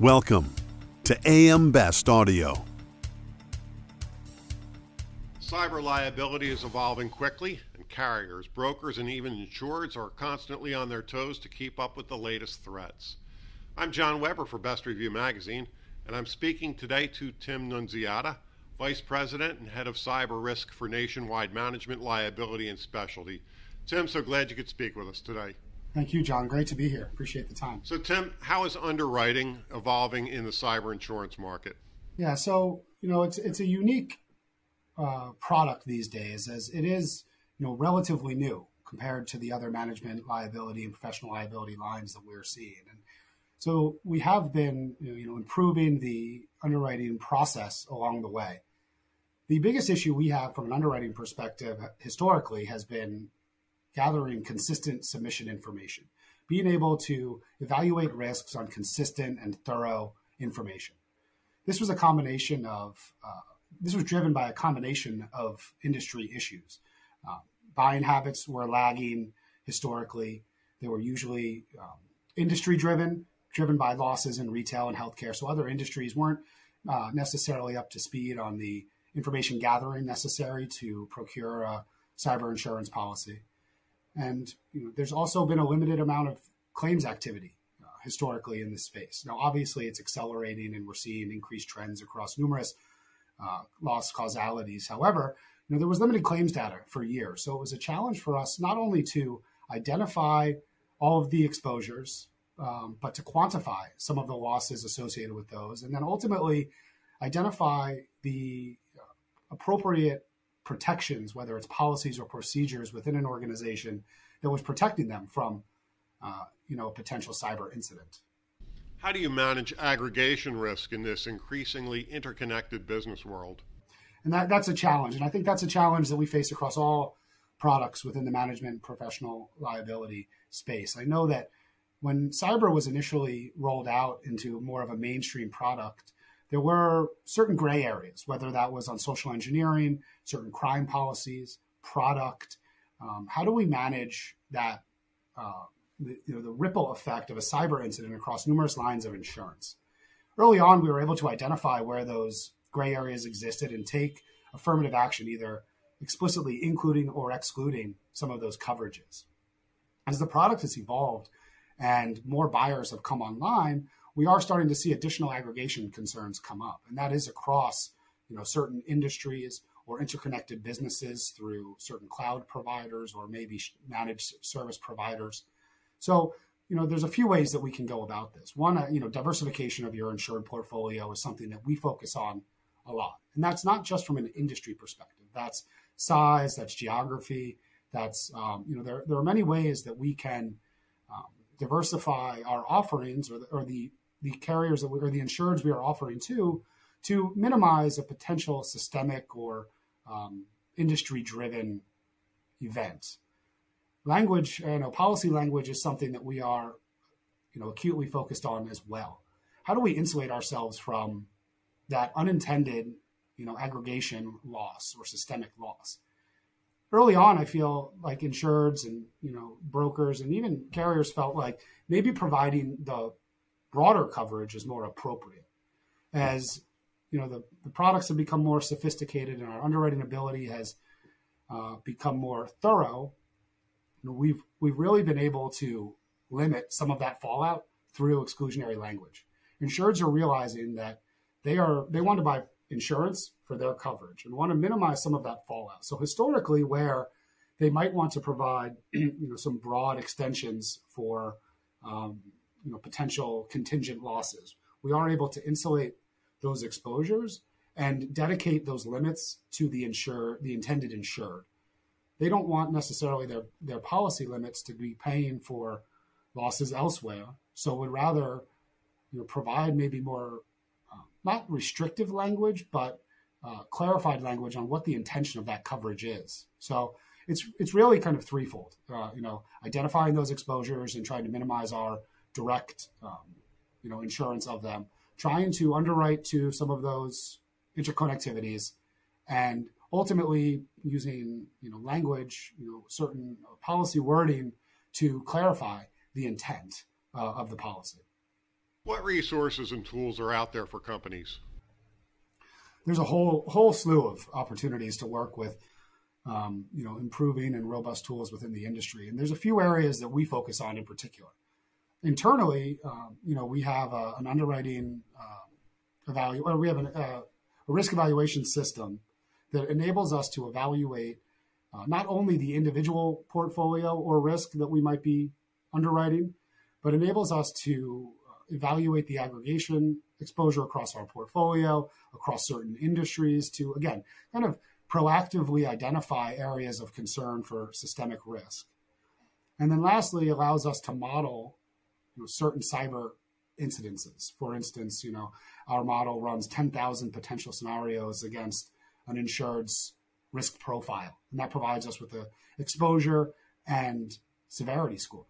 Welcome to AM Best Audio. Cyber liability is evolving quickly, and carriers, brokers, and even insureds are constantly on their toes to keep up with the latest threats. I'm John Weber for Best Review Magazine, and I'm speaking today to Tim Nunziata, Vice President and Head of Cyber Risk for Nationwide Management, Liability, and Specialty. Tim, so glad you could speak with us today. Thank you, John. Great to be here. Appreciate the time. So, Tim, how is underwriting evolving in the cyber insurance market? Yeah, so you know it's it's a unique uh, product these days, as it is you know relatively new compared to the other management liability and professional liability lines that we're seeing. And so we have been you know improving the underwriting process along the way. The biggest issue we have from an underwriting perspective historically has been gathering consistent submission information, being able to evaluate risks on consistent and thorough information. This was a combination of, uh, this was driven by a combination of industry issues. Uh, buying habits were lagging historically. They were usually um, industry driven, driven by losses in retail and healthcare. So other industries weren't uh, necessarily up to speed on the information gathering necessary to procure a cyber insurance policy. And you know, there's also been a limited amount of claims activity uh, historically in this space. Now, obviously, it's accelerating, and we're seeing increased trends across numerous uh, loss causalities. However, you know, there was limited claims data for years, so it was a challenge for us not only to identify all of the exposures, um, but to quantify some of the losses associated with those, and then ultimately identify the uh, appropriate protections, whether it's policies or procedures within an organization that was protecting them from, uh, you know, a potential cyber incident. How do you manage aggregation risk in this increasingly interconnected business world? And that, that's a challenge. And I think that's a challenge that we face across all products within the management professional liability space. I know that when cyber was initially rolled out into more of a mainstream product, there were certain gray areas, whether that was on social engineering, certain crime policies, product. Um, how do we manage that, uh, the, you know, the ripple effect of a cyber incident across numerous lines of insurance? Early on, we were able to identify where those gray areas existed and take affirmative action, either explicitly including or excluding some of those coverages. As the product has evolved and more buyers have come online, we are starting to see additional aggregation concerns come up, and that is across you know certain industries or interconnected businesses through certain cloud providers or maybe managed service providers. So you know there's a few ways that we can go about this. One, uh, you know, diversification of your insured portfolio is something that we focus on a lot, and that's not just from an industry perspective. That's size, that's geography, that's um, you know there there are many ways that we can um, diversify our offerings or the, or the the carriers that we, or the insureds we are offering to to minimize a potential systemic or um, industry driven event. Language, you know, policy language is something that we are, you know, acutely focused on as well. How do we insulate ourselves from that unintended, you know, aggregation loss or systemic loss? Early on, I feel like insureds and you know brokers and even carriers felt like maybe providing the broader coverage is more appropriate. As you know, the, the products have become more sophisticated and our underwriting ability has uh, become more thorough. We've we've really been able to limit some of that fallout through exclusionary language. Insureds are realizing that they are they want to buy insurance for their coverage and want to minimize some of that fallout. So historically, where they might want to provide you know some broad extensions for um, you know, potential contingent losses. We are able to insulate those exposures and dedicate those limits to the insure the intended insured. They don't want necessarily their, their policy limits to be paying for losses elsewhere. So would rather you know, provide maybe more uh, not restrictive language, but uh, clarified language on what the intention of that coverage is. So it's it's really kind of threefold. Uh, you know, identifying those exposures and trying to minimize our direct, um, you know, insurance of them, trying to underwrite to some of those interconnectivities, and ultimately using you know language, you know, certain policy wording to clarify the intent uh, of the policy. What resources and tools are out there for companies? There's a whole whole slew of opportunities to work with, um, you know, improving and robust tools within the industry. And there's a few areas that we focus on in particular. Internally, um, you know, we have a, an underwriting uh, or we have an, uh, a risk evaluation system that enables us to evaluate uh, not only the individual portfolio or risk that we might be underwriting, but enables us to evaluate the aggregation exposure across our portfolio, across certain industries to, again, kind of proactively identify areas of concern for systemic risk. And then lastly, allows us to model you know, certain cyber incidences. For instance, you know, our model runs 10,000 potential scenarios against an insured's risk profile. And that provides us with the exposure and severity score.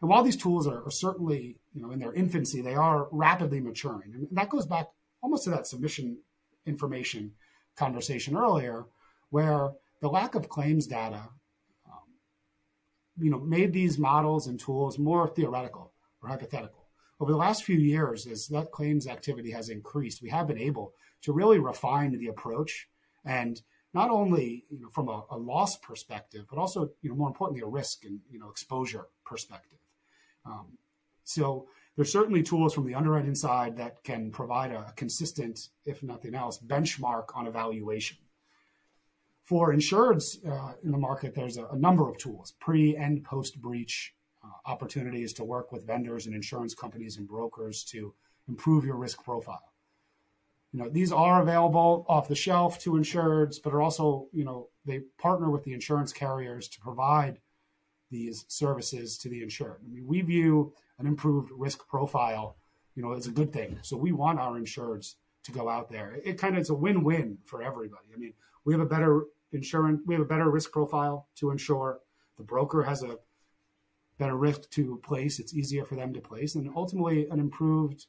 And while these tools are, are, certainly, you know, in their infancy, they are rapidly maturing. And that goes back almost to that submission information conversation earlier, where the lack of claims data, um, you know, made these models and tools more theoretical or hypothetical. Over the last few years, as that claims activity has increased, we have been able to really refine the approach and not only you know, from a, a loss perspective, but also you know more importantly a risk and you know exposure perspective. Um, so there's certainly tools from the underwriting side that can provide a, consistent, if nothing else, benchmark on evaluation. For insureds uh, in the market, there's a, a, number of tools, pre and post breach uh, opportunities to work with vendors and insurance companies and brokers to improve your risk profile. You know, these are available off the shelf to insureds, but are also, you know, they partner with the insurance carriers to provide these services to the insured. I mean, we view an improved risk profile, you know, as a good thing. So we want our insureds to go out there. It, kind of it's a win-win for everybody. I mean, we have a better insurance, we have a better risk profile to insure. The broker has a better risk to place. It's easier for them to place, and ultimately, an improved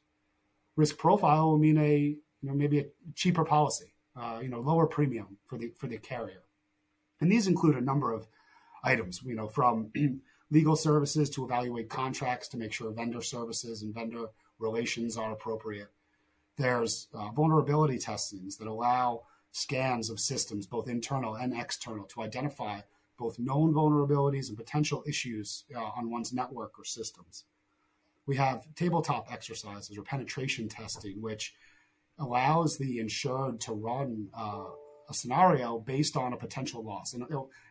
risk profile will mean a you know maybe a cheaper policy, uh, you know, lower premium for the for the carrier. And these include a number of items, you know, from legal services to evaluate contracts to make sure vendor services and vendor relations are appropriate. There's uh, vulnerability testings that allow scans of systems, both internal and external, to identify both known vulnerabilities and potential issues uh, on one's network or systems. We have tabletop exercises or penetration testing, which allows the insured to run uh, a scenario based on a potential loss and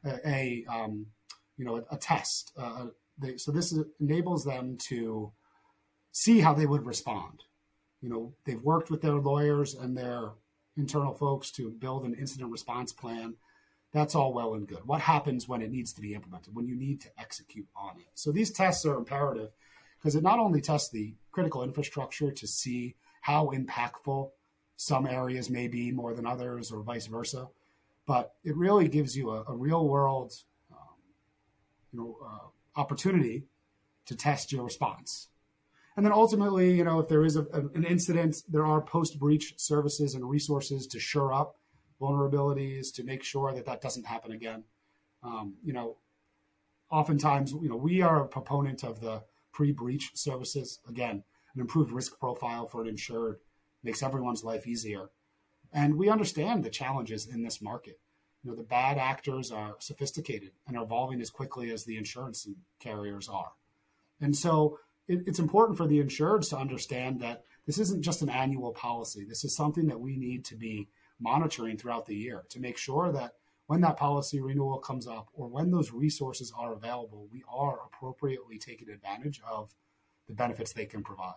a, a um, you know a, a test. Uh, they, so this is, enables them to see how they would respond. You know, they've worked with their lawyers and their internal folks to build an incident response plan. That's all well and good. What happens when it needs to be implemented, when you need to execute on it? So these tests are imperative because it not only tests the critical infrastructure to see how impactful some areas may be more than others, or vice versa. But it really gives you a, a real world, um, you know, uh, opportunity to test your response. And then ultimately, you know, if there is a, an incident, there are post-breach services and resources to shore up vulnerabilities to make sure that that doesn't happen again. Um, you know, oftentimes, you know, we are a proponent of the pre-breach services. Again, an improved risk profile for an insured makes everyone's life easier. And we understand the challenges in this market. You know, the bad actors are sophisticated and are evolving as quickly as the insurance carriers are. And so it, it's important for the insureds to understand that this isn't just an annual policy. This is something that we need to be monitoring throughout the year to make sure that when that policy renewal comes up or when those resources are available, we are appropriately taking advantage of the benefits they can provide.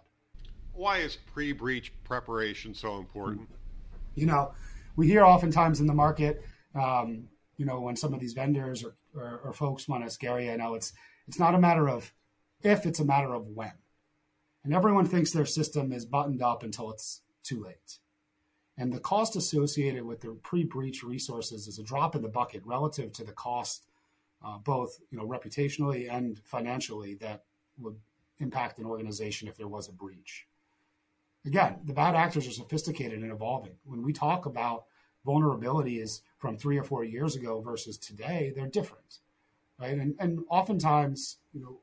Why is pre breach preparation so important? You know, we hear oftentimes in the market, um, you know, when some of these vendors or, or, or folks want to scare you, I know it's it's not a matter of if, it's a matter of when. And everyone thinks their system is buttoned up until it's too late. And the cost associated with the pre-breach resources is a drop in the bucket relative to the cost, uh, both you know reputationally and financially, that would impact an organization if there was a breach again, the bad actors are sophisticated and evolving. When we talk about vulnerabilities from three or four years ago versus today, they're different, right? And and oftentimes, you know,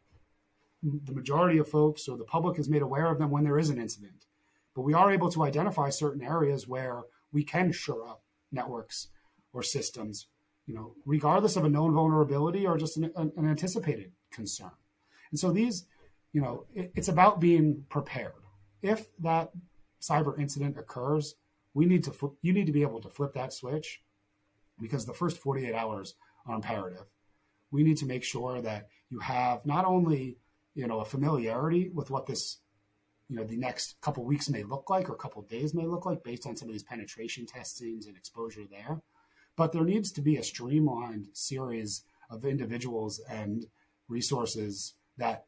the majority of folks or the public is made aware of them when there is an incident. But we are able to identify certain areas where we can shore up networks or systems, you know, regardless of a known vulnerability or just an, an anticipated concern. And so these, you know, it, it's about being prepared. If that cyber incident occurs, we need to you need to be able to flip that switch because the first 48 hours are imperative. We need to make sure that you have not only you know a familiarity with what this you know the next couple weeks may look like or couple days may look like based on some of these penetration testings and exposure there. But there needs to be a streamlined series of individuals and resources that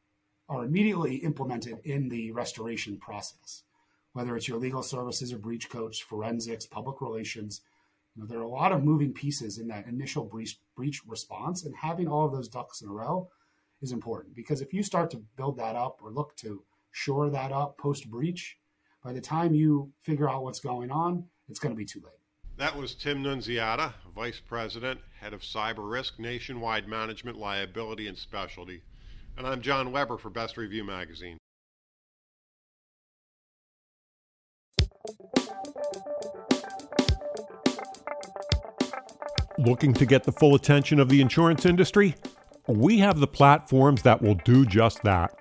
are immediately implemented in the restoration process. Whether it's your legal services or breach coach forensics public relations you know, there are a lot of moving pieces in that initial breach, breach response and having all of those ducks in a row is important. Because if you start to build that up or look to shore that up post breach, by the time you figure out what's going on, it's going to be too late. That was Tim Nunziata, Vice President, Head of Cyber Risk, Nationwide Management, Liability, and Specialty. And I'm John Weber for Best Review Magazine. Looking to get the full attention of the insurance industry? we have the platforms that will do just that.